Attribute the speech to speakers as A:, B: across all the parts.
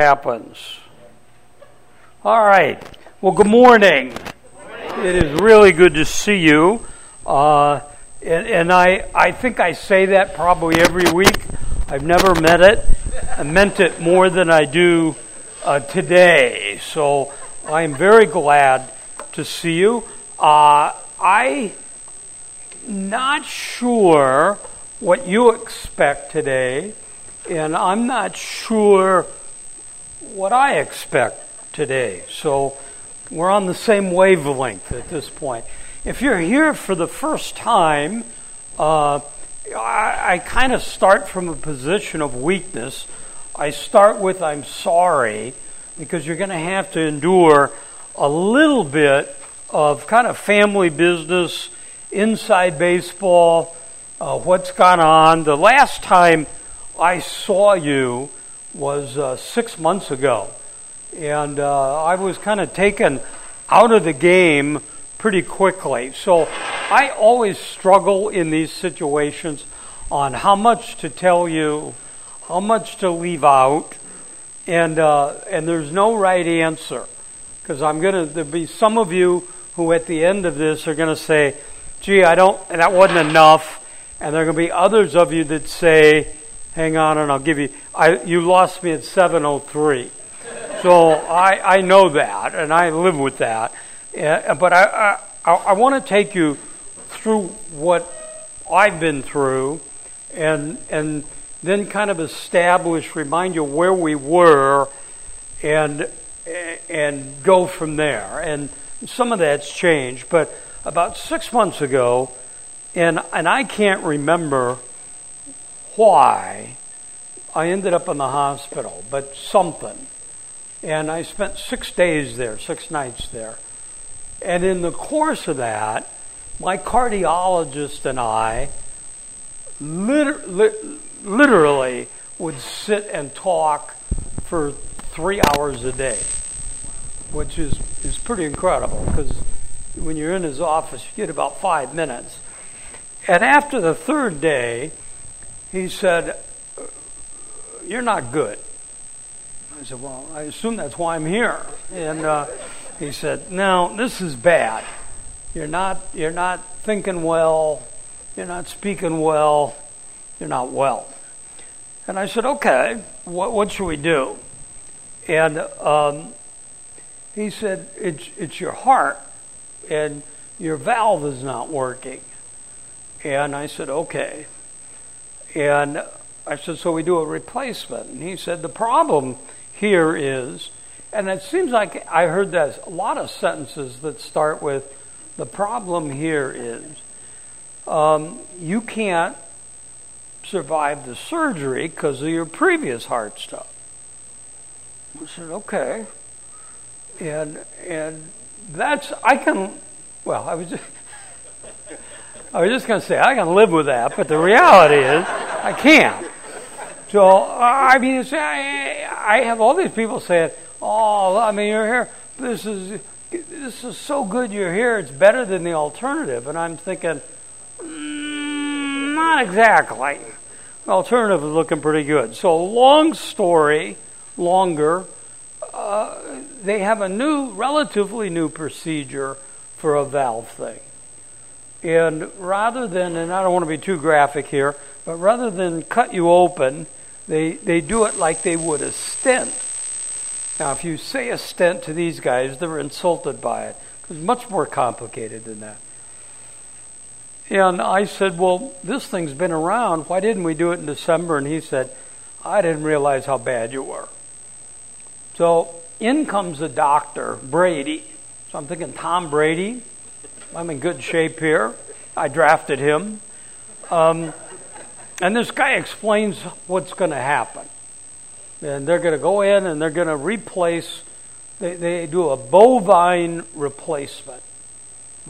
A: happens. All right. Well, good morning. It is really good to see you. Uh, and, and I, I think I say that probably every week. I've never met it. I meant it more than I do uh, today. So I am very glad to see you. Uh, I not sure what you expect today, and I'm not sure what I expect today. So we're on the same wavelength at this point. If you're here for the first time, uh, I, I kind of start from a position of weakness. I start with I'm sorry because you're going to have to endure a little bit of kind of family business, inside baseball, uh, what's gone on. The last time I saw you was uh, six months ago, and uh, I was kind of taken out of the game pretty quickly. So I always struggle in these situations on how much to tell you, how much to leave out, and uh, and there's no right answer. Because I'm gonna there'll be some of you who at the end of this are gonna say, "Gee, I don't," that wasn't enough. And there are going to be others of you that say, hang on and I'll give you, I, you lost me at 703. so I, I know that and I live with that. Uh, but I, I, I want to take you through what I've been through and, and then kind of establish, remind you where we were and, and go from there. And some of that's changed, but about six months ago, and, and I can't remember why I ended up in the hospital, but something. And I spent six days there, six nights there. And in the course of that, my cardiologist and I liter- li- literally would sit and talk for three hours a day, which is, is pretty incredible because when you're in his office, you get about five minutes. And after the third day, he said, You're not good. I said, Well, I assume that's why I'm here. And uh, he said, No, this is bad. You're not, you're not thinking well. You're not speaking well. You're not well. And I said, Okay, what, what should we do? And um, he said, it's, it's your heart, and your valve is not working. And I said, okay. And I said, so we do a replacement. And he said, the problem here is, and it seems like I heard that a lot of sentences that start with, the problem here is, um, you can't survive the surgery because of your previous heart stuff. I said, okay. And, and that's, I can, well, I was just, I was just going to say, I can live with that, but the reality is, I can't. So, I mean, I, I have all these people saying, oh, I mean, you're here. This is, this is so good you're here. It's better than the alternative. And I'm thinking, mm, not exactly. The alternative is looking pretty good. So, long story, longer, uh, they have a new, relatively new procedure for a valve thing. And rather than, and I don't want to be too graphic here, but rather than cut you open, they, they do it like they would a stent. Now, if you say a stent to these guys, they're insulted by it. It's much more complicated than that. And I said, Well, this thing's been around. Why didn't we do it in December? And he said, I didn't realize how bad you were. So in comes a doctor, Brady. So I'm thinking, Tom Brady, I'm in good shape here. I drafted him. Um, and this guy explains what's going to happen. And they're going to go in and they're going to replace, they, they do a bovine replacement.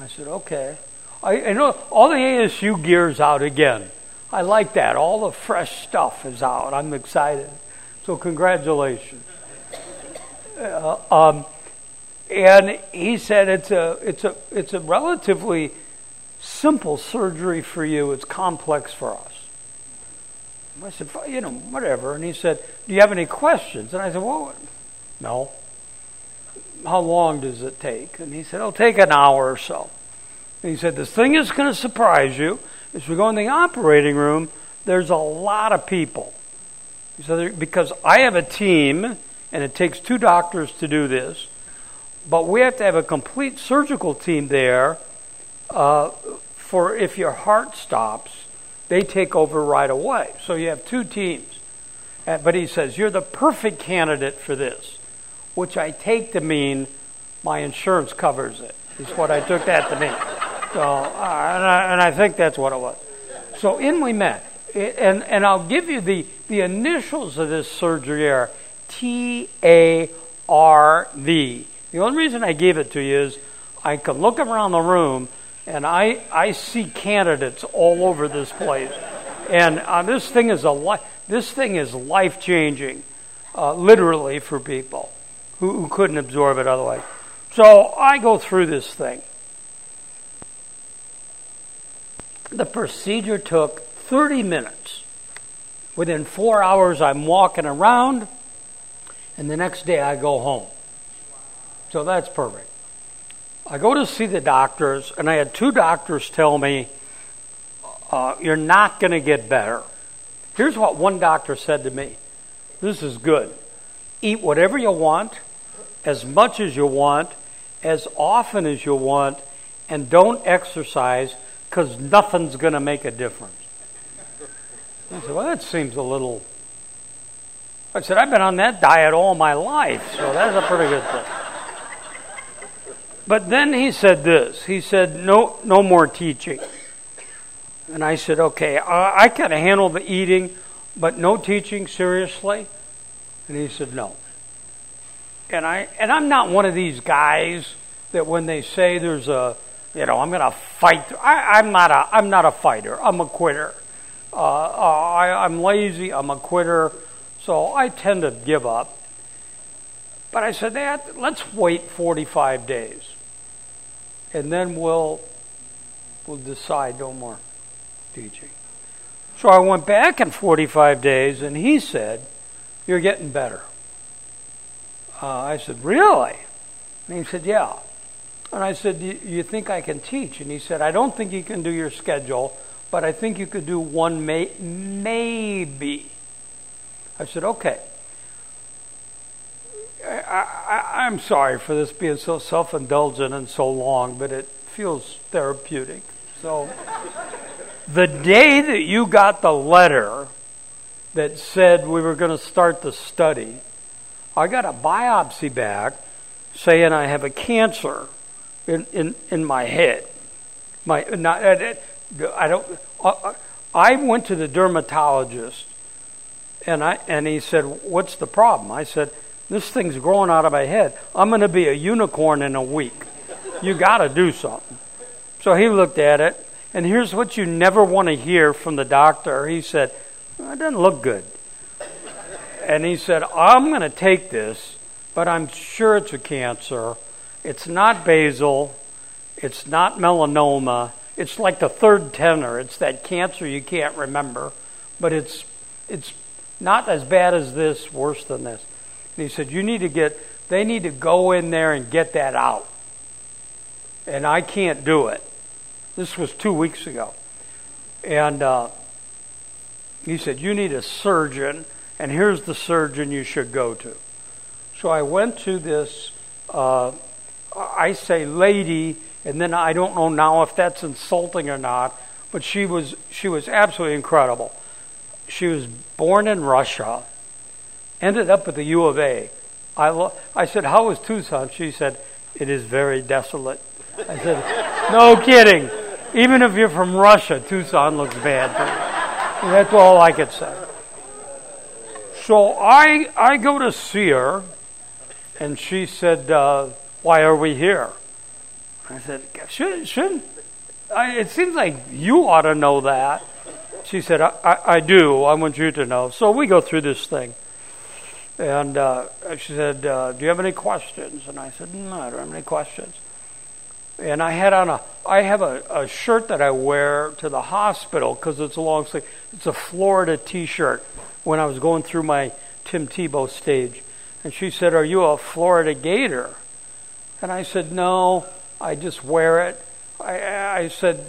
A: I said, okay. I, I know all the ASU gear's out again. I like that. All the fresh stuff is out. I'm excited. So, congratulations. Uh, um, and he said it's a, it's, a, it's a relatively simple surgery for you, it's complex for us. I said, you know, whatever. And he said, do you have any questions? And I said, well, no. How long does it take? And he said, it'll take an hour or so. And he said, this thing is going to surprise you. As we go in the operating room, there's a lot of people. He said, because I have a team, and it takes two doctors to do this, but we have to have a complete surgical team there uh, for if your heart stops, they take over right away. So you have two teams. Uh, but he says, You're the perfect candidate for this, which I take to mean my insurance covers it, is what I took that to mean. So, uh, and, I, and I think that's what it was. So in we met. And, and I'll give you the, the initials of this surgery are T A R V. The only reason I gave it to you is I can look around the room and I, I see candidates all over this place. And uh, this thing is a li- this thing is life changing, uh, literally for people who, who couldn't absorb it otherwise. So I go through this thing. The procedure took 30 minutes. Within four hours, I'm walking around, and the next day I go home. So that's perfect. I go to see the doctors, and I had two doctors tell me, uh, You're not going to get better. Here's what one doctor said to me This is good. Eat whatever you want, as much as you want, as often as you want, and don't exercise because nothing's going to make a difference. I said, Well, that seems a little. I said, I've been on that diet all my life, so that's a pretty good thing. But then he said this. He said, "No, no more teaching." And I said, "Okay, I, I can handle the eating, but no teaching seriously." And he said, "No." And I and I'm not one of these guys that when they say there's a, you know, I'm going to fight. I, am not a I'm not a fighter. I'm a quitter. Uh, uh, I, I'm lazy. I'm a quitter. So I tend to give up. But I said, Dad, let's wait 45 days and then we'll we'll decide no more teaching. So I went back in 45 days, and he said, "You're getting better." Uh, I said, "Really?" And he said, "Yeah." And I said, "You think I can teach?" And he said, "I don't think you can do your schedule, but I think you could do one may- maybe." I said, "Okay." I, am sorry for this being so self indulgent and so long, but it feels therapeutic. So, the day that you got the letter that said we were going to start the study, I got a biopsy back saying I have a cancer in, in, in my head. My, not, uh, I don't. Uh, uh, I went to the dermatologist, and I and he said, "What's the problem?" I said this thing's growing out of my head. I'm going to be a unicorn in a week. You got to do something. So he looked at it, and here's what you never want to hear from the doctor. He said, It doesn't look good. And he said, I'm going to take this, but I'm sure it's a cancer. It's not basal. It's not melanoma. It's like the third tenor. It's that cancer you can't remember, but it's it's not as bad as this, worse than this. And he said, You need to get, they need to go in there and get that out. And I can't do it. This was two weeks ago. And uh, he said, You need a surgeon, and here's the surgeon you should go to. So I went to this, uh, I say lady, and then I don't know now if that's insulting or not, but she was, she was absolutely incredible. She was born in Russia ended up at the U of A. I, lo- I said, How was Tucson? She said, It is very desolate. I said, No kidding. Even if you're from Russia, Tucson looks bad. That's all I could say. So I, I go to see her, and she said, uh, Why are we here? I said, Should, shouldn't, I, it seems like you ought to know that. She said, I, I, I do. I want you to know. So we go through this thing. And uh, she said, uh, Do you have any questions? And I said, No, I don't have any questions. and I had on a I have a, a shirt that I wear to the hospital because it's a long sleeve. It's a Florida T-shirt. When I was going through my Tim Tebow stage, and she said, "Are you a Florida Gator?" And I said, "No, I just wear it." I, I said,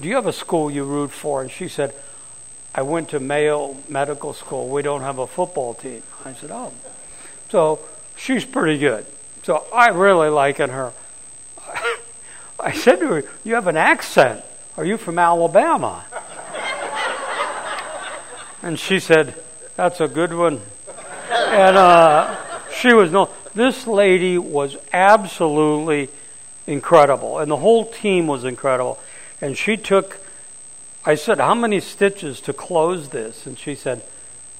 A: "Do you have a school you root for?" And she said, "I went to Mayo Medical School. We don't have a football team." I said, "Oh." So she's pretty good. So I really liking her. I said to her, You have an accent. Are you from Alabama? and she said, That's a good one. And uh, she was no, this lady was absolutely incredible. And the whole team was incredible. And she took, I said, How many stitches to close this? And she said,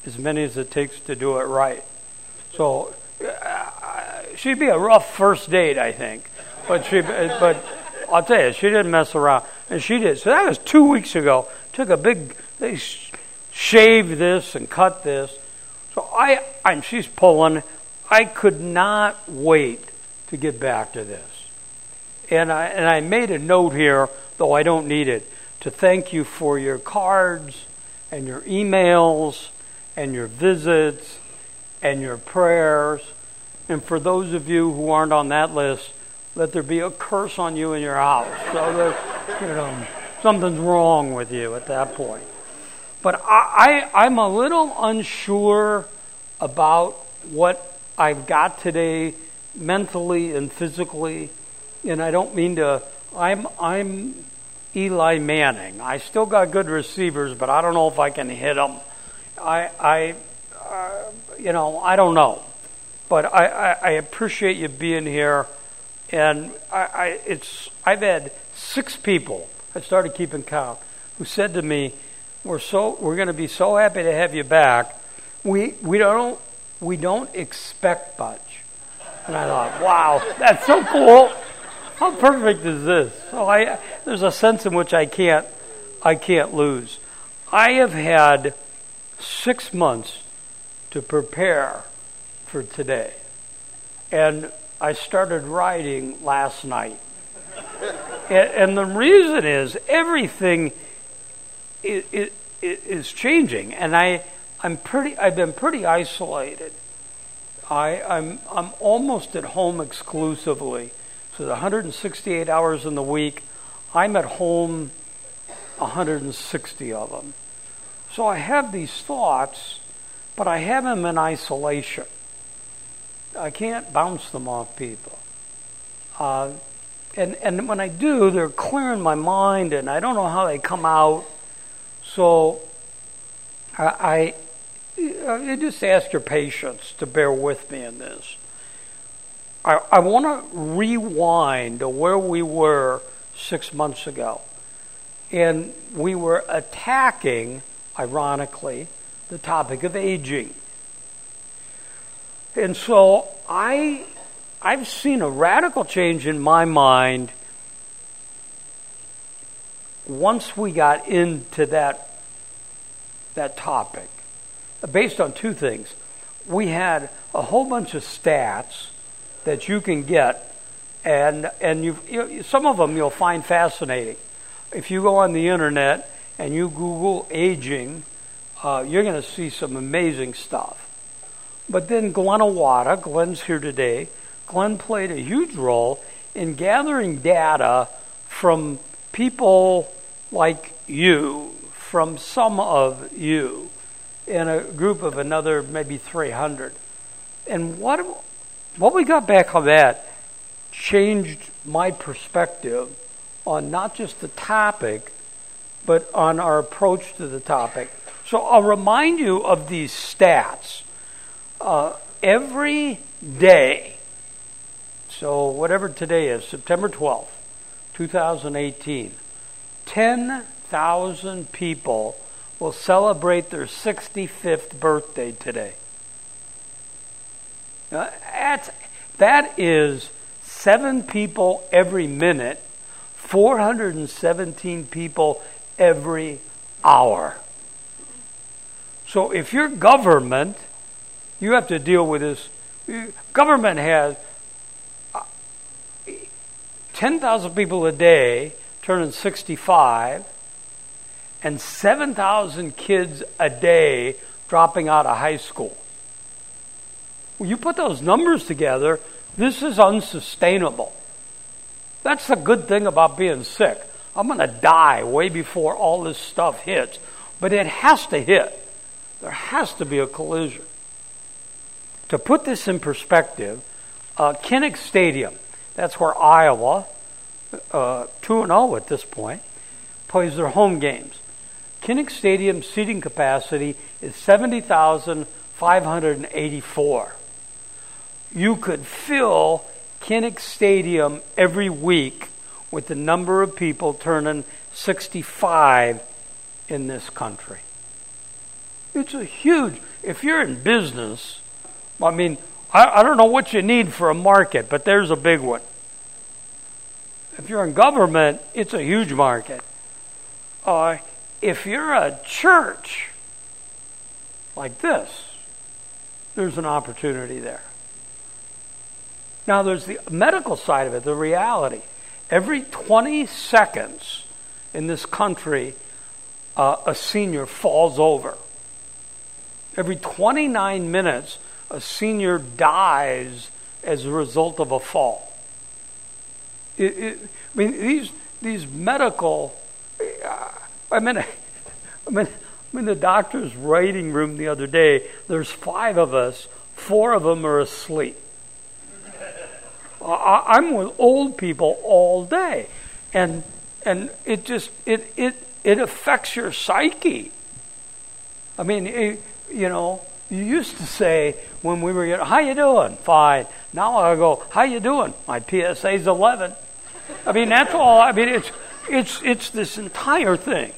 A: As many as it takes to do it right. So uh, she'd be a rough first date, I think. But she, but I'll tell you, she didn't mess around, and she did. So that was two weeks ago. Took a big, they shaved this and cut this. So I, and she's pulling. I could not wait to get back to this, and I and I made a note here, though I don't need it, to thank you for your cards and your emails and your visits and your prayers. And for those of you who aren't on that list, let there be a curse on you in your house. So that, you know, something's wrong with you at that point. But I, I, I'm a little unsure about what I've got today mentally and physically. And I don't mean to, I'm, I'm Eli Manning. I still got good receivers, but I don't know if I can hit them. I, I uh, you know, I don't know. But I, I, I appreciate you being here and I, I, it's, I've had six people, I started keeping count, who said to me, we're, so, we're going to be so happy to have you back. We, we, don't, we don't expect much. And I thought, wow, that's so cool. How perfect is this? So I, there's a sense in which I can't, I can't lose. I have had six months to prepare for today. And I started writing last night. and, the reason is everything is, is changing, and I, I'm pretty, I've been pretty isolated. I, I'm, I'm almost at home exclusively. So 168 hours in the week, I'm at home 160 of them. So I have these thoughts, but I have them in isolation. I can't bounce them off people. Uh, and and when I do, they're clearing my mind, and I don't know how they come out. So I, I, I just ask your patience to bear with me in this. I, I want to rewind to where we were six months ago. And we were attacking, ironically, the topic of aging. And so I, I've seen a radical change in my mind once we got into that, that topic, based on two things. We had a whole bunch of stats that you can get, and, and you you, some of them you'll find fascinating. If you go on the internet and you Google aging, uh, you're going to see some amazing stuff. But then Glenn Awada, Glenn's here today, Glenn played a huge role in gathering data from people like you, from some of you, in a group of another maybe 300. And what, what we got back on that changed my perspective on not just the topic, but on our approach to the topic. So I'll remind you of these stats uh, every day, so whatever today is, September 12th, 2018, 10,000 people will celebrate their 65th birthday today. Now, that's, that is seven people every minute, 417 people every hour. So if your government you have to deal with this. Government has uh, 10,000 people a day turning 65 and 7,000 kids a day dropping out of high school. When you put those numbers together, this is unsustainable. That's the good thing about being sick. I'm going to die way before all this stuff hits. But it has to hit. There has to be a collision. To put this in perspective, uh, Kinnick Stadium, that's where Iowa, uh, 2 0 at this point, plays their home games. Kinnick Stadium seating capacity is 70,584. You could fill Kinnick Stadium every week with the number of people turning 65 in this country. It's a huge, if you're in business, I mean, I, I don't know what you need for a market, but there's a big one. If you're in government, it's a huge market. Uh, if you're a church like this, there's an opportunity there. Now, there's the medical side of it, the reality. Every 20 seconds in this country, uh, a senior falls over. Every 29 minutes, a senior dies as a result of a fall. It, it, I mean, these, these medical. Uh, I mean, a, I'm, in, I'm in the doctor's writing room the other day. There's five of us, four of them are asleep. I, am with old people all day, and and it just it it it affects your psyche. I mean, it, you know, you used to say when we were, you know, how you doing? Fine. Now I go, how you doing? My PSA's 11. I mean, that's all. I mean, it's it's it's this entire thing.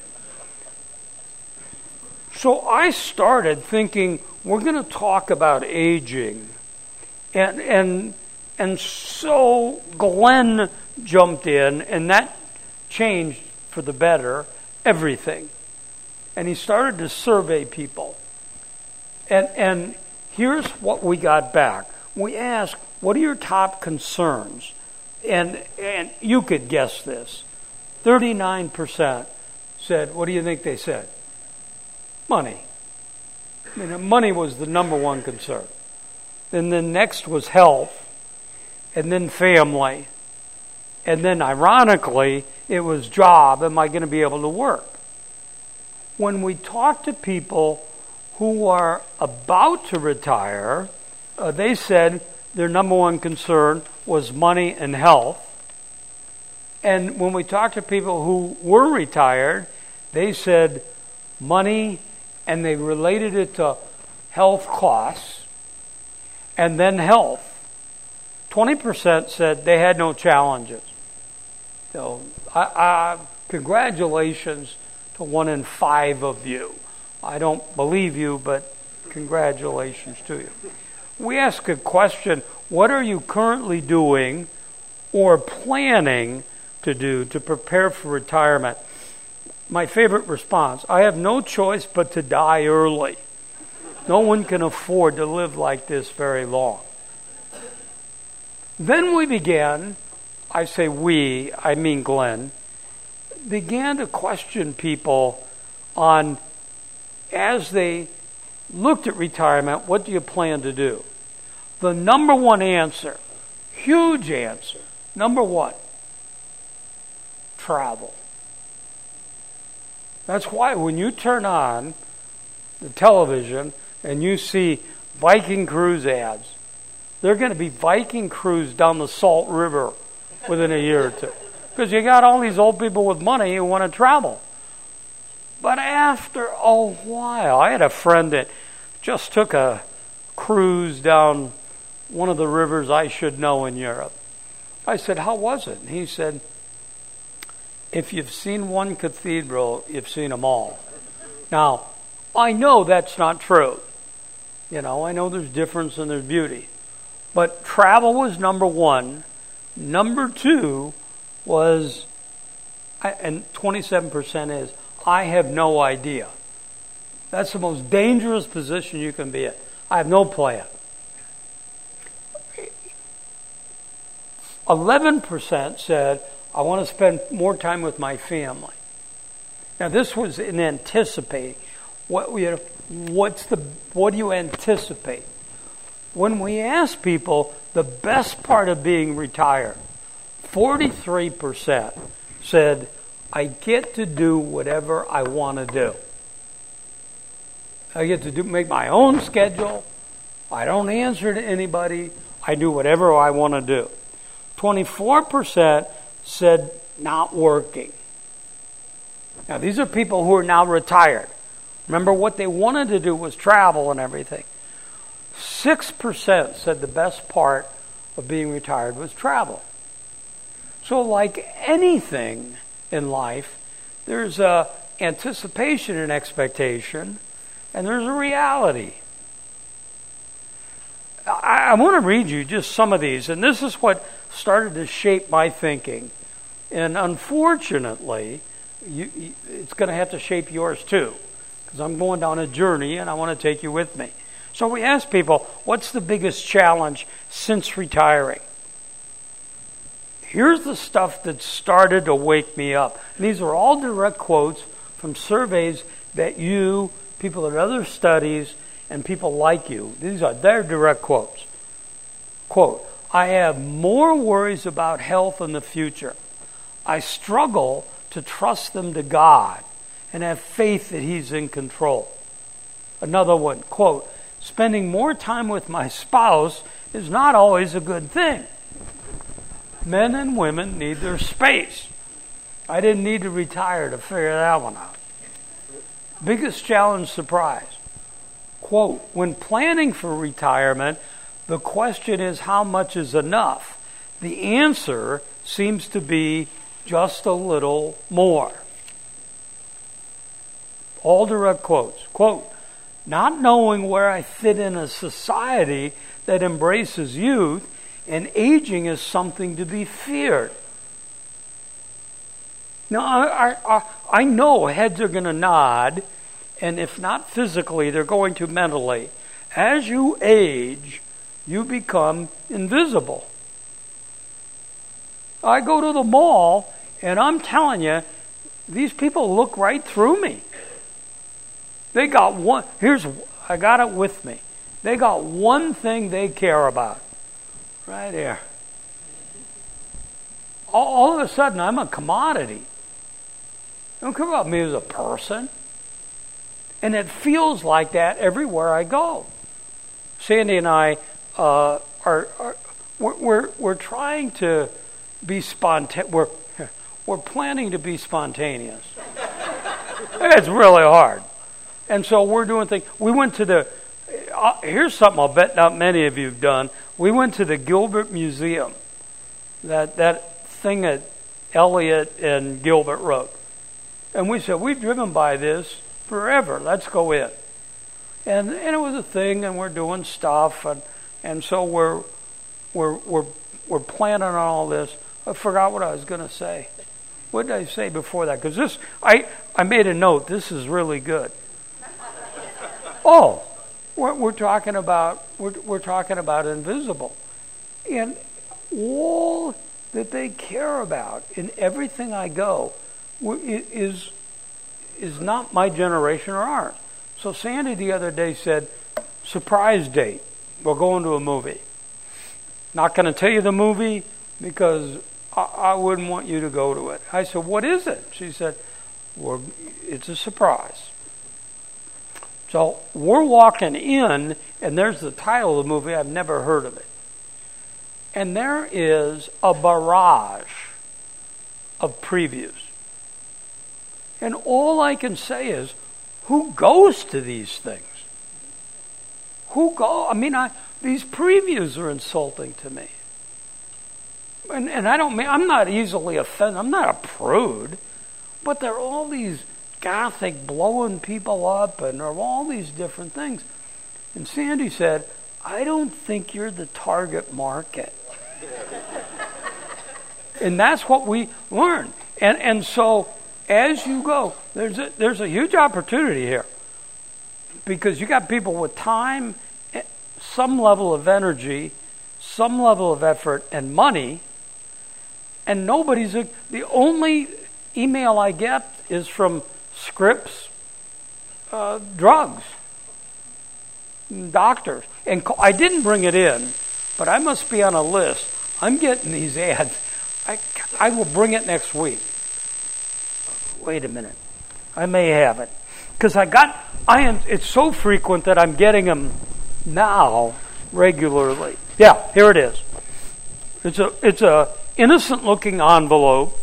A: So I started thinking we're going to talk about aging, and and and so Glenn jumped in, and that changed for the better everything. And he started to survey people. And, and here's what we got back. We asked, What are your top concerns? And, and you could guess this 39% said, What do you think they said? Money. I mean, money was the number one concern. And then next was health, and then family. And then, ironically, it was job. Am I going to be able to work? When we talk to people who are about to retire, uh, they said their number one concern was money and health. And when we talked to people who were retired, they said money and they related it to health costs and then health. 20% said they had no challenges. So, I, I, congratulations to one in five of you. I don't believe you, but congratulations to you. We ask a question what are you currently doing or planning to do to prepare for retirement? My favorite response I have no choice but to die early. No one can afford to live like this very long. Then we began, I say we, I mean Glenn, began to question people on as they looked at retirement, what do you plan to do? The number one answer, huge answer, number one, travel. That's why when you turn on the television and you see Viking cruise ads, they're going to be Viking cruise down the Salt River within a year or two. Because you got all these old people with money who want to travel. But after a while, I had a friend that just took a cruise down one of the rivers I should know in Europe. I said, How was it? And he said, If you've seen one cathedral, you've seen them all. Now, I know that's not true. You know, I know there's difference and there's beauty. But travel was number one. Number two was, and 27% is, I have no idea. That's the most dangerous position you can be in. I have no plan. 11% said, I want to spend more time with my family. Now, this was in anticipating. What, you know, what's the, what do you anticipate? When we ask people the best part of being retired, 43% said, I get to do whatever I want to do. I get to do, make my own schedule. I don't answer to anybody. I do whatever I want to do. 24% said not working. Now, these are people who are now retired. Remember, what they wanted to do was travel and everything. 6% said the best part of being retired was travel. So, like anything in life, there's a anticipation and expectation, and there's a reality. I, I want to read you just some of these, and this is what started to shape my thinking. And unfortunately, you, you, it's going to have to shape yours too, because I'm going down a journey and I want to take you with me. So we ask people, what's the biggest challenge since retiring? Here's the stuff that started to wake me up. These are all direct quotes from surveys that you, people at other studies, and people like you, these are their direct quotes. Quote, I have more worries about health in the future. I struggle to trust them to God and have faith that He's in control. Another one, quote, spending more time with my spouse is not always a good thing. Men and women need their space. I didn't need to retire to figure that one out. Biggest challenge surprise. Quote, when planning for retirement, the question is how much is enough? The answer seems to be just a little more. All direct quotes. Quote, not knowing where I fit in a society that embraces youth and aging is something to be feared. Now, I, I, I know heads are going to nod and if not physically, they're going to mentally. As you age, you become invisible. I go to the mall, and I'm telling you, these people look right through me. They got one, here's, I got it with me. They got one thing they care about. Right there. All, all of a sudden, I'm a commodity. They Don't care about me as a person. And it feels like that everywhere I go. Sandy and I uh, are, are we're, we're, we're trying to be spontaneous. We're, we're planning to be spontaneous. it's really hard. And so we're doing things. We went to the, uh, here's something I'll bet not many of you have done. We went to the Gilbert Museum, that, that thing that Eliot and Gilbert wrote. And we said, we've driven by this forever. Let's go in. And and it was a thing, and we're doing stuff, and and so we're we're we're we're planning on all this. I forgot what I was going to say. What did I say before that? Because this, I I made a note. This is really good. Oh, we're, we're talking about we're we're talking about invisible, and all that they care about in everything I go is is not my generation or ours. So Sandy the other day said, surprise date. We're going to a movie. Not going to tell you the movie because I, I, wouldn't want you to go to it. I said, what is it? She said, well, it's a surprise. So we're walking in, and there's the title of the movie. I've never heard of it. And there is a barrage of previews. And all I can say is, who goes to these things? Who go? I mean, I, these previews are insulting to me. And, and I don't mean, I'm not easily offended. I'm not a prude. But there are all these gothic blowing people up and there are all these different things. And Sandy said, I don't think you're the target market. and that's what we learn. And, and so as you go, there's a, there's a huge opportunity here because you got people with time, eh, some level of energy, some level of effort, and money and nobody's the only email I get is from Scripps uh, Drugs, doctors, and I didn't bring it in, but I must be on a list. I'm getting these ads. I, I will bring it next week. Wait a minute. I may have it because I got. I am. It's so frequent that I'm getting them now regularly. Yeah, here it is. It's a. It's a innocent looking envelope.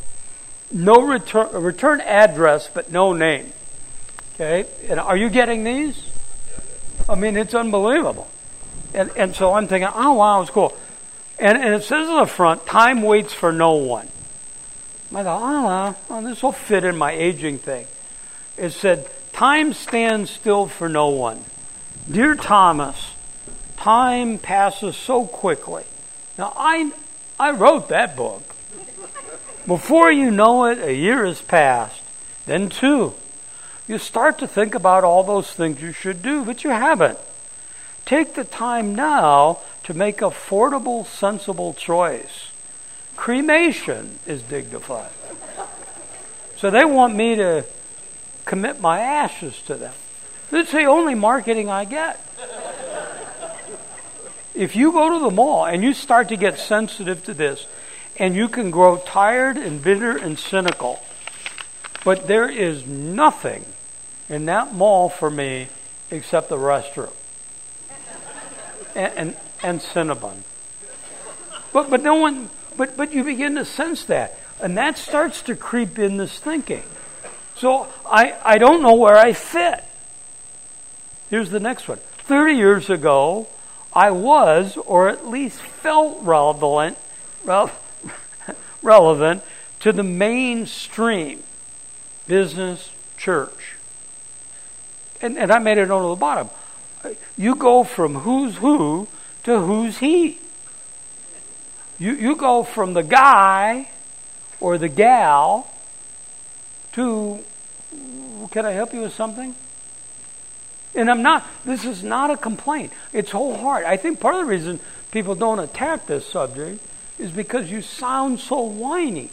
A: No return return address, but no name. Okay, and are you getting these? I mean, it's unbelievable. And and so I'm thinking, oh wow, it's cool. And and it says on the front, time waits for no one. I thought, oh ah, well, this will fit in my aging thing. It said, time stands still for no one. Dear Thomas, time passes so quickly. Now I I wrote that book. Before you know it, a year has passed, then two. You start to think about all those things you should do, but you haven't. Take the time now to make a affordable, sensible choice. Cremation is dignified. So they want me to commit my ashes to them. That's the only marketing I get if you go to the mall and you start to get sensitive to this, and you can grow tired and bitter and cynical, but there is nothing in that mall for me except the restroom and, and, and Cinnabon. But, but no one, but, but you begin to sense that. And that starts to creep in this thinking. So I, I don't know where I fit. Here's the next one. 30 years ago, I was, or at least felt relevant, relevant to the mainstream business church. And, and I made it on the bottom. You go from who's who to who's he. You, you go from the guy or the gal to, can I help you with something? And I'm not, this is not a complaint. It's wholehearted. I think part of the reason people don't attack this subject is because you sound so whiny.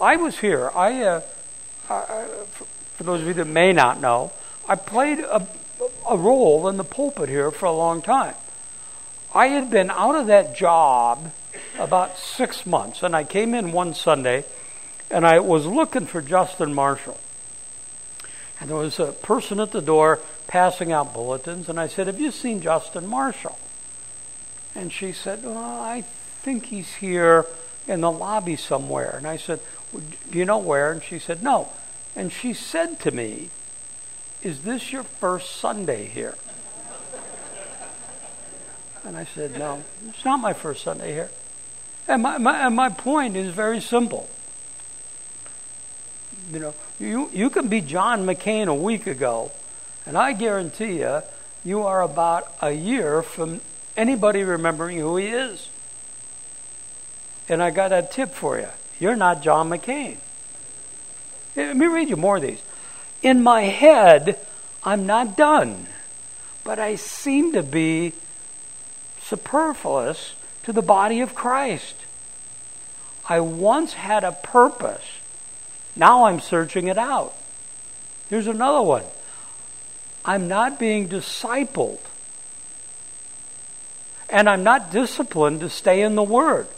A: I was here. I, uh, I, for those of you that may not know, I played a, a role in the pulpit here for a long time. I had been out of that job about six months, and I came in one Sunday, and I was looking for Justin Marshall. And there was a person at the door passing out bulletins, and I said, Have you seen Justin Marshall? And she said, Well, I think he's here in the lobby somewhere. And I said, Do you know where? And she said, No. And she said to me, Is this your first Sunday here? And I said, No, it's not my first Sunday here. And my, my, and my point is very simple. You know, you, you can be John McCain a week ago, and I guarantee you, you are about a year from anybody remembering who he is. And I got a tip for you. You're not John McCain. Let me read you more of these. In my head, I'm not done, but I seem to be superfluous to the body of Christ. I once had a purpose. Now I'm searching it out. Here's another one. I'm not being discipled. And I'm not disciplined to stay in the Word.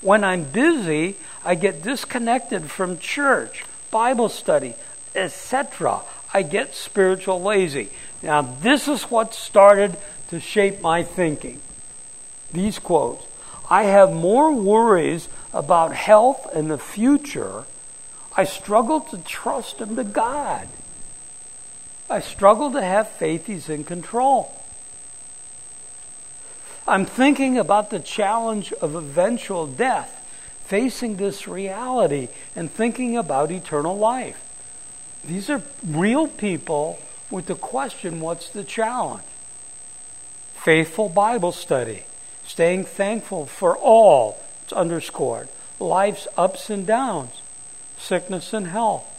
A: When I'm busy, I get disconnected from church, Bible study, etc. I get spiritual lazy. Now, this is what started to shape my thinking. These quotes I have more worries about health and the future. I struggle to trust Him to God. I struggle to have faith He's in control. I'm thinking about the challenge of eventual death, facing this reality, and thinking about eternal life. These are real people with the question what's the challenge? Faithful Bible study, staying thankful for all, it's underscored, life's ups and downs, sickness and health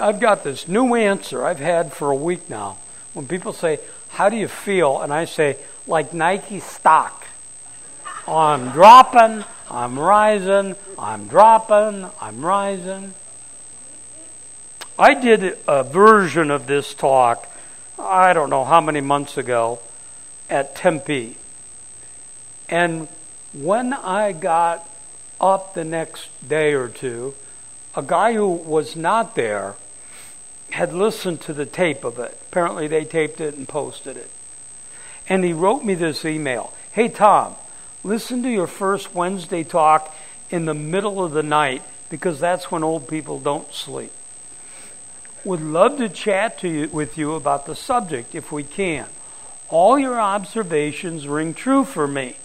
A: I've got this new answer I've had for a week now. When people say, How do you feel? And I say, Like Nike stock. I'm dropping, I'm rising, I'm dropping, I'm rising. I did a version of this talk, I don't know how many months ago, at Tempe. And when I got up the next day or two, a guy who was not there had listened to the tape of it. Apparently, they taped it and posted it. And he wrote me this email Hey, Tom, listen to your first Wednesday talk in the middle of the night because that's when old people don't sleep. Would love to chat to you, with you about the subject if we can. All your observations ring true for me.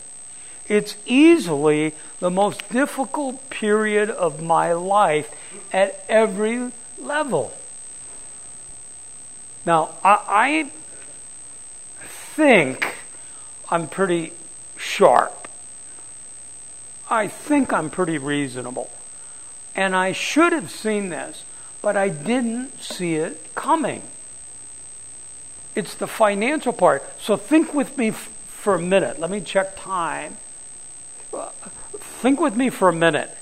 A: It's easily the most difficult period of my life at every level. Now, I, I think I'm pretty sharp. I think I'm pretty reasonable. And I should have seen this, but I didn't see it coming. It's the financial part. So think with me f- for a minute. Let me check time. think with me for a minute.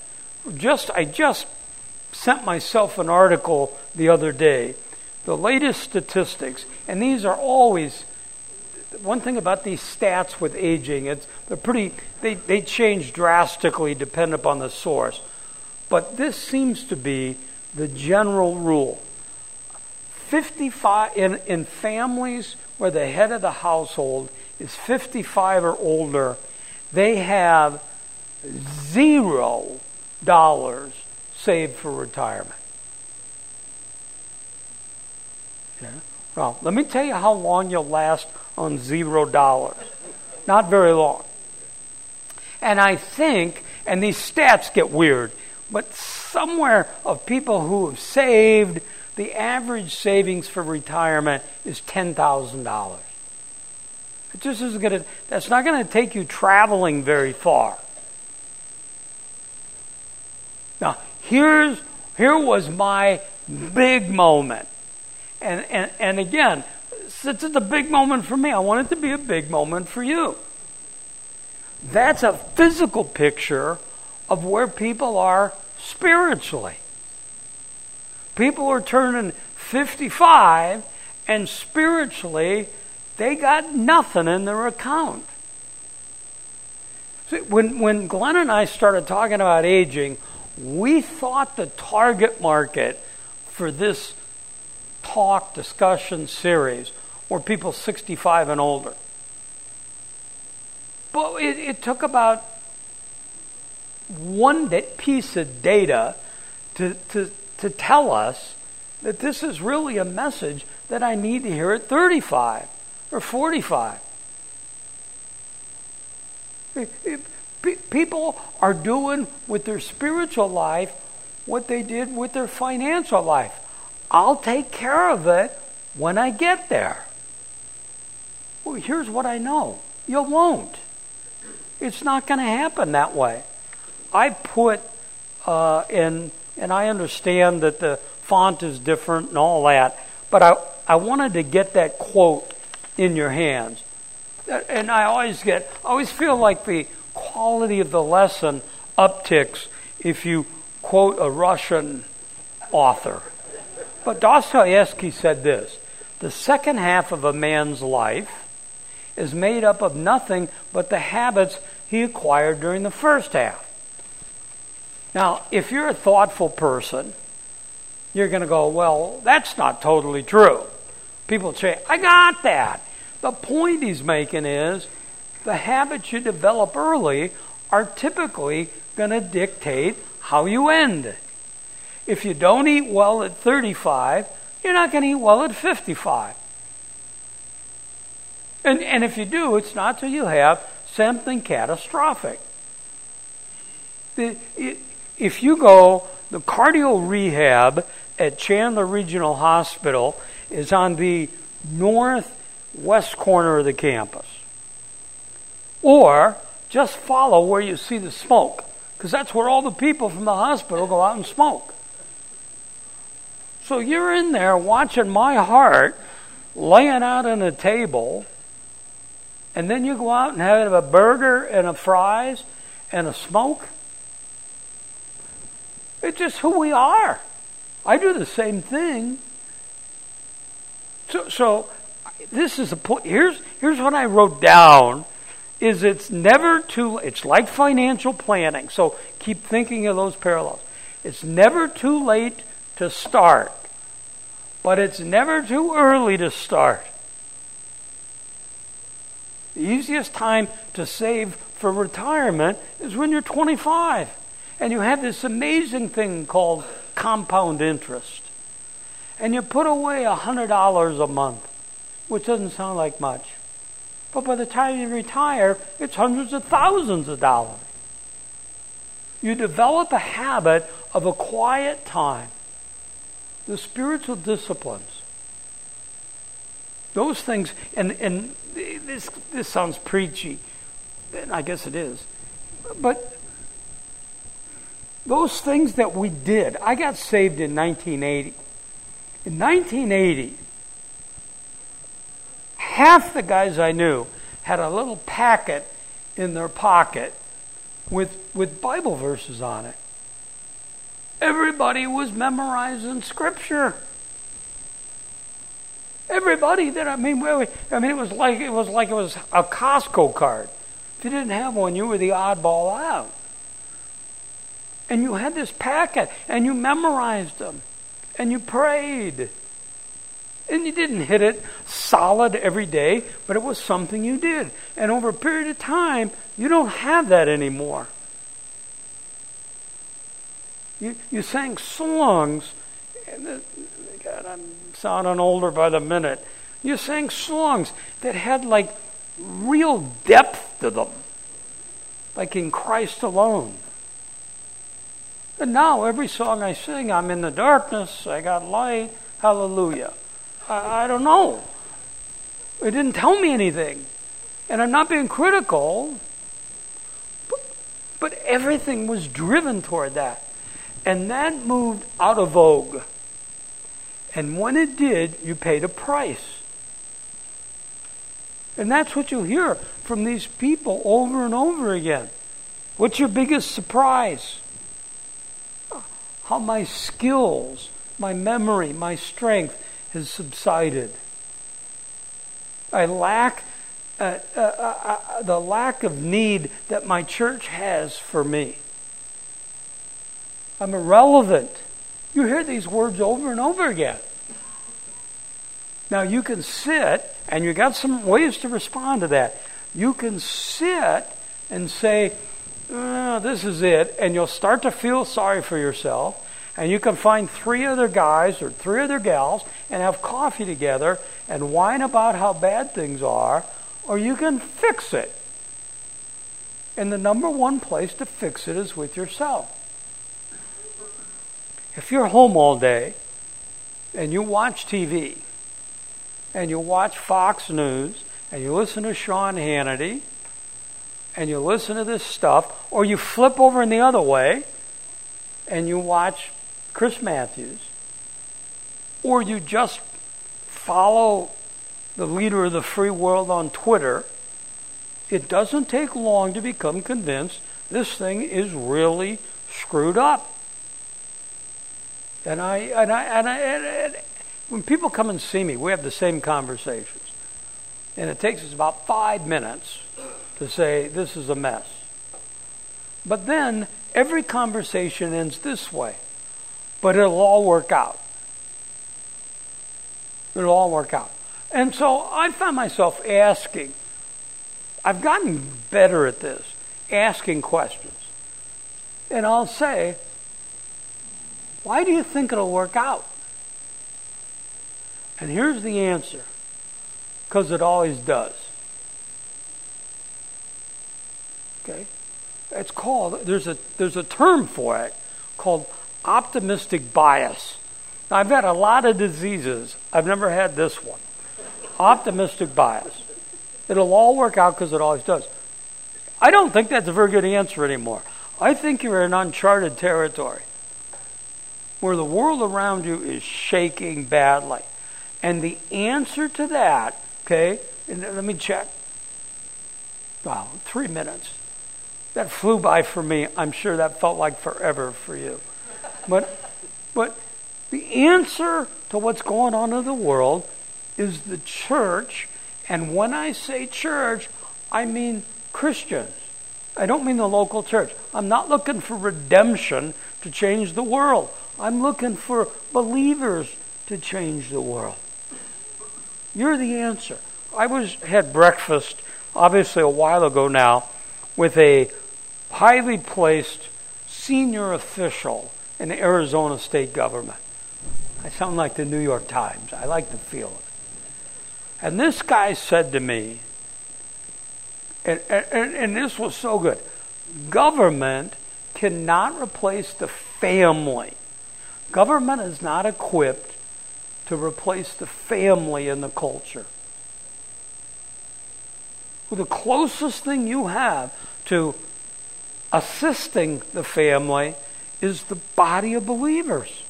A: Just I just sent myself an article the other day. The latest statistics, and these are always one thing about these stats with aging, it's they're pretty they, they change drastically depending upon the source. But this seems to be the general rule. 55 in, in families where the head of the household is 55 or older, they have zero dollars saved for retirement. Yeah. Well, let me tell you how long you'll last on zero dollars. Not very long. And I think, and these stats get weird, but somewhere of people who have saved, the average savings for retirement is $10,000. It just isn't going to, that's not going to take you traveling very far. Now, here's, here was my big moment. And, and, and again, since it's a big moment for me, I want it to be a big moment for you. That's a physical picture of where people are spiritually. People are turning 55 and spiritually they got nothing in their account. See, when, when Glenn and I started talking about aging, we thought the target market for this talk discussion series were people 65 and older. But it, it took about one piece of data to, to, to tell us that this is really a message that I need to hear at 35 or 45. People are doing with their spiritual life what they did with their financial life. I'll take care of it when I get there. Well, here's what I know you won't. It's not going to happen that way. I put uh, in, and I understand that the font is different and all that, but I, I wanted to get that quote in your hands. And I always get, I always feel like the quality of the lesson upticks if you quote a Russian author. But Dostoevsky said this The second half of a man's life is made up of nothing but the habits he acquired during the first half. Now, if you're a thoughtful person, you're going to go, well, that's not totally true. People say, I got that. The point he's making is the habits you develop early are typically going to dictate how you end. If you don't eat well at 35, you're not going to eat well at 55. And, and if you do, it's not till you have something catastrophic. The, it, if you go, the cardio rehab at Chandler Regional Hospital is on the northwest corner of the campus. Or just follow where you see the smoke, because that's where all the people from the hospital go out and smoke. So you're in there watching my heart laying out on a table and then you go out and have a burger and a fries and a smoke. It's just who we are. I do the same thing. So, so this is a point. Here's here's what I wrote down. Is it's never too. It's like financial planning. So keep thinking of those parallels. It's never too late to start, but it's never too early to start. The easiest time to save for retirement is when you're 25 and you have this amazing thing called compound interest. And you put away $100 a month, which doesn't sound like much. But by the time you retire, it's hundreds of thousands of dollars. You develop a habit of a quiet time, the spiritual disciplines. Those things, and, and this, this sounds preachy, and I guess it is, but those things that we did, I got saved in 1980. In 1980, half the guys I knew had a little packet in their pocket with, with Bible verses on it. Everybody was memorizing Scripture. Everybody that I mean, I mean, it was like it was like it was a Costco card. If you didn't have one, you were the oddball out. And you had this packet, and you memorized them, and you prayed. And you didn't hit it solid every day, but it was something you did. And over a period of time, you don't have that anymore. You, you sang songs. God, I'm sounding older by the minute. You sang songs that had like real depth to them, like in Christ alone. And now every song I sing, I'm in the darkness, I got light, hallelujah. I, I don't know. It didn't tell me anything. And I'm not being critical, but, but everything was driven toward that. And that moved out of vogue. And when it did, you paid a price. And that's what you hear from these people over and over again. What's your biggest surprise? How my skills, my memory, my strength has subsided. I lack uh, uh, uh, uh the lack of need that my church has for me. I'm irrelevant. You hear these words over and over again. Now you can sit, and you got some ways to respond to that. You can sit and say, oh, "This is it," and you'll start to feel sorry for yourself. And you can find three other guys or three other gals and have coffee together and whine about how bad things are, or you can fix it. And the number one place to fix it is with yourself. If you're home all day and you watch TV and you watch Fox News and you listen to Sean Hannity and you listen to this stuff, or you flip over in the other way and you watch Chris Matthews, or you just follow the leader of the free world on Twitter, it doesn't take long to become convinced this thing is really screwed up. And I, and I, and I, and when people come and see me, we have the same conversations. And it takes us about five minutes to say, this is a mess. But then every conversation ends this way. But it'll all work out. It'll all work out. And so I found myself asking, I've gotten better at this, asking questions. And I'll say, why do you think it'll work out? And here's the answer because it always does. Okay? It's called, there's a, there's a term for it called optimistic bias. Now, I've had a lot of diseases, I've never had this one. Optimistic bias. It'll all work out because it always does. I don't think that's a very good answer anymore. I think you're in uncharted territory where the world around you is shaking badly. And the answer to that, okay, let me check. Wow, three minutes. That flew by for me. I'm sure that felt like forever for you. But, but the answer to what's going on in the world is the church. And when I say church, I mean Christians. I don't mean the local church. I'm not looking for redemption to change the world. I'm looking for believers to change the world. You're the answer. I was had breakfast obviously a while ago now with a highly placed senior official in the Arizona state government. I sound like the New York Times. I like to feel it. And this guy said to me, and, and, and this was so good government cannot replace the family. Government is not equipped to replace the family in the culture. Well, the closest thing you have to assisting the family is the body of believers.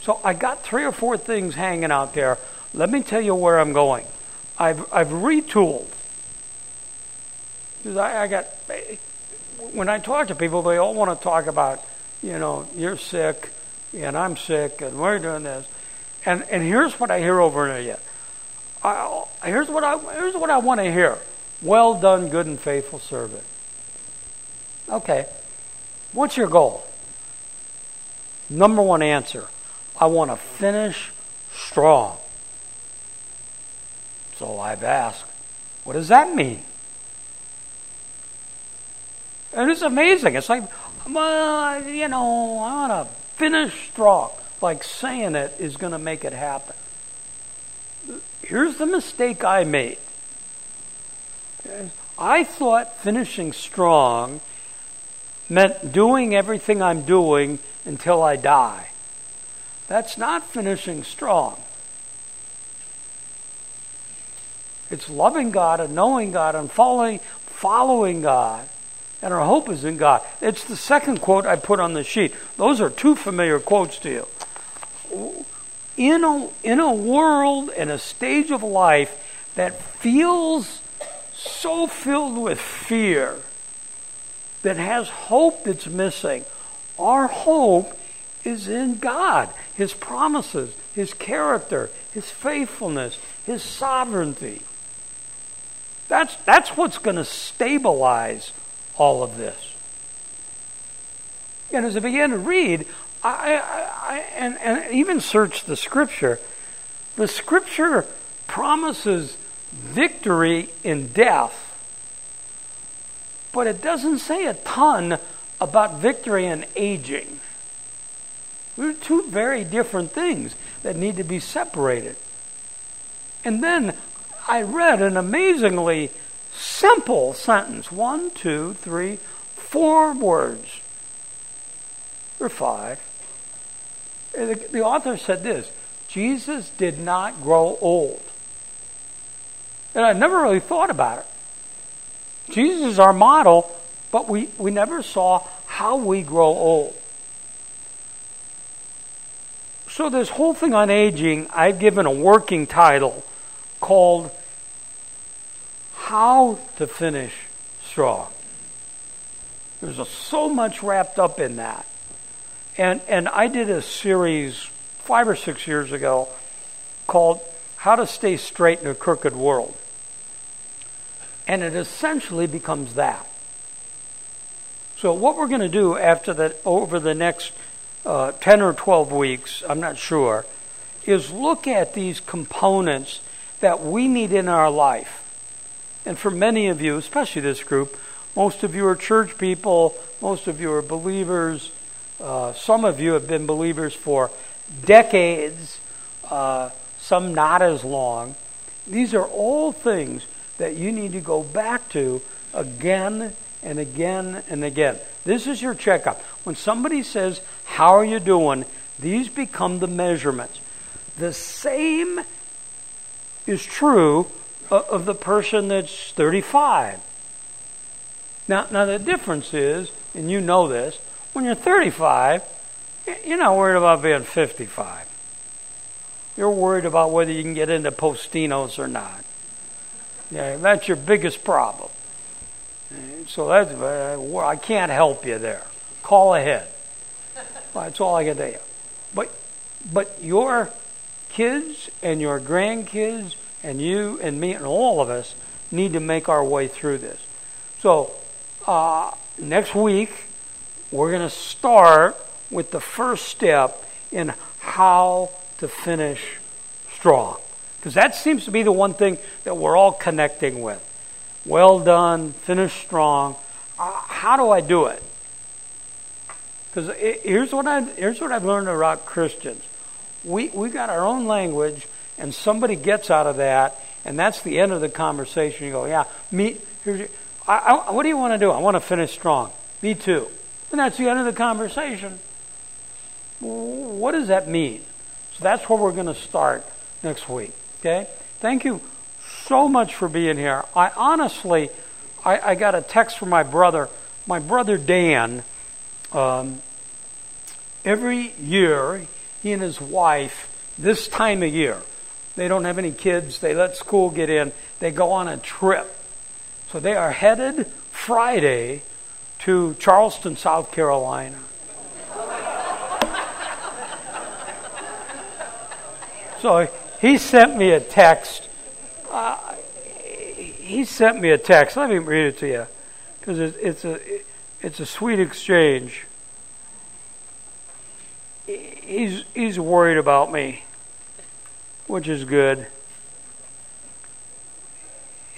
A: So I got three or four things hanging out there. Let me tell you where I'm going. I've, I've retooled. Because I, I got, when I talk to people, they all want to talk about, you know, you're sick and I'm sick and we're doing this. And, and here's what I hear over and over again. I, here's what I here's what I want to hear. Well done, good and faithful servant. Okay. What's your goal? Number one answer. I want to finish strong. So I've asked, what does that mean? And it's amazing. It's like, well, you know, I want to finish strong. Like saying it is going to make it happen. Here's the mistake I made. I thought finishing strong meant doing everything I'm doing until I die. That's not finishing strong. It's loving God and knowing God and following, following God. And our hope is in God. It's the second quote I put on the sheet. Those are two familiar quotes to you. In a, in a world and a stage of life that feels so filled with fear, that has hope that's missing, our hope is in God, His promises, His character, His faithfulness, His sovereignty. That's, that's what's going to stabilize all of this. And as I began to read, I, I, I, and, and even search the Scripture, the Scripture promises victory in death, but it doesn't say a ton about victory in aging. They're two very different things that need to be separated. And then I read an amazingly simple sentence one, two, three, four words, or five. The, the author said this Jesus did not grow old. And I never really thought about it. Jesus is our model, but we, we never saw how we grow old. So, this whole thing on aging, I've given a working title called How to Finish Strong. There's a, so much wrapped up in that. And, and I did a series five or six years ago called How to Stay Straight in a Crooked World. And it essentially becomes that. So, what we're going to do after that, over the next uh, 10 or 12 weeks, I'm not sure, is look at these components that we need in our life. And for many of you, especially this group, most of you are church people, most of you are believers, uh, some of you have been believers for decades, uh, some not as long. These are all things that you need to go back to again and again and again. This is your checkup. When somebody says, How are you doing? these become the measurements. The same is true of the person that's 35. Now, now the difference is, and you know this, when you're 35, you're not worried about being 55. You're worried about whether you can get into Postinos or not. Yeah, that's your biggest problem. So that's, uh, I can't help you there. Call ahead. That's all I can tell you. But, but your kids and your grandkids and you and me and all of us need to make our way through this. So, uh, next week, we're going to start with the first step in how to finish strong. Because that seems to be the one thing that we're all connecting with. Well done, finish strong. Uh, how do I do it? Because here's what I here's what I've learned about Christians. We we got our own language, and somebody gets out of that, and that's the end of the conversation. You go, yeah, me. Here's your, I, I, what do you want to do? I want to finish strong. Me too. And that's the end of the conversation. What does that mean? So that's where we're going to start next week. Okay? Thank you so much for being here. I honestly, I, I got a text from my brother. My brother Dan, um, every year, he and his wife, this time of year, they don't have any kids, they let school get in, they go on a trip. So they are headed Friday to Charleston, South Carolina. so he sent me a text. Uh, he sent me a text. Let me read it to you because it, it's a it's a sweet exchange. He's he's worried about me, which is good.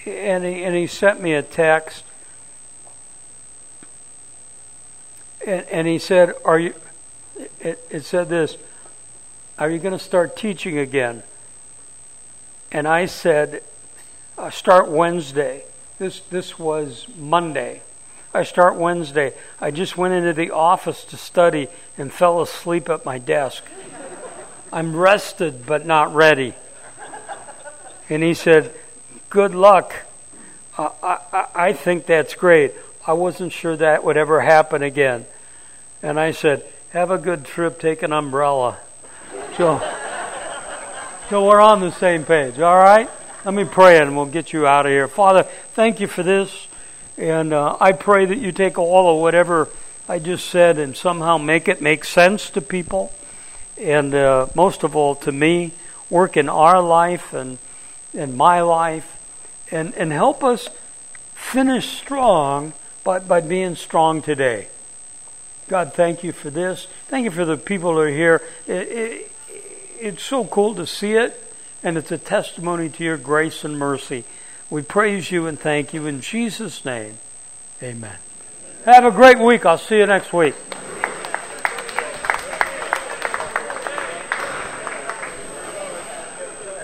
A: And he and he sent me a text. And, and he said, "Are you?" It, it said this. Are you going to start teaching again? and I said, uh, start Wednesday. This, this was Monday. I start Wednesday. I just went into the office to study and fell asleep at my desk. I'm rested but not ready. And he said, Good luck. Uh, I, I think that's great. I wasn't sure that would ever happen again. And I said, Have a good trip, take an umbrella. So. So we're on the same page, all right? Let me pray and we'll get you out of here. Father, thank you for this. And uh, I pray that you take all of whatever I just said and somehow make it make sense to people. And uh, most of all, to me, work in our life and in my life. And, and help us finish strong by, by being strong today. God, thank you for this. Thank you for the people who are here. It, it, it's so cool to see it, and it's a testimony to your grace and mercy. We praise you and thank you in Jesus' name. Amen. Have a great week. I'll see you next week.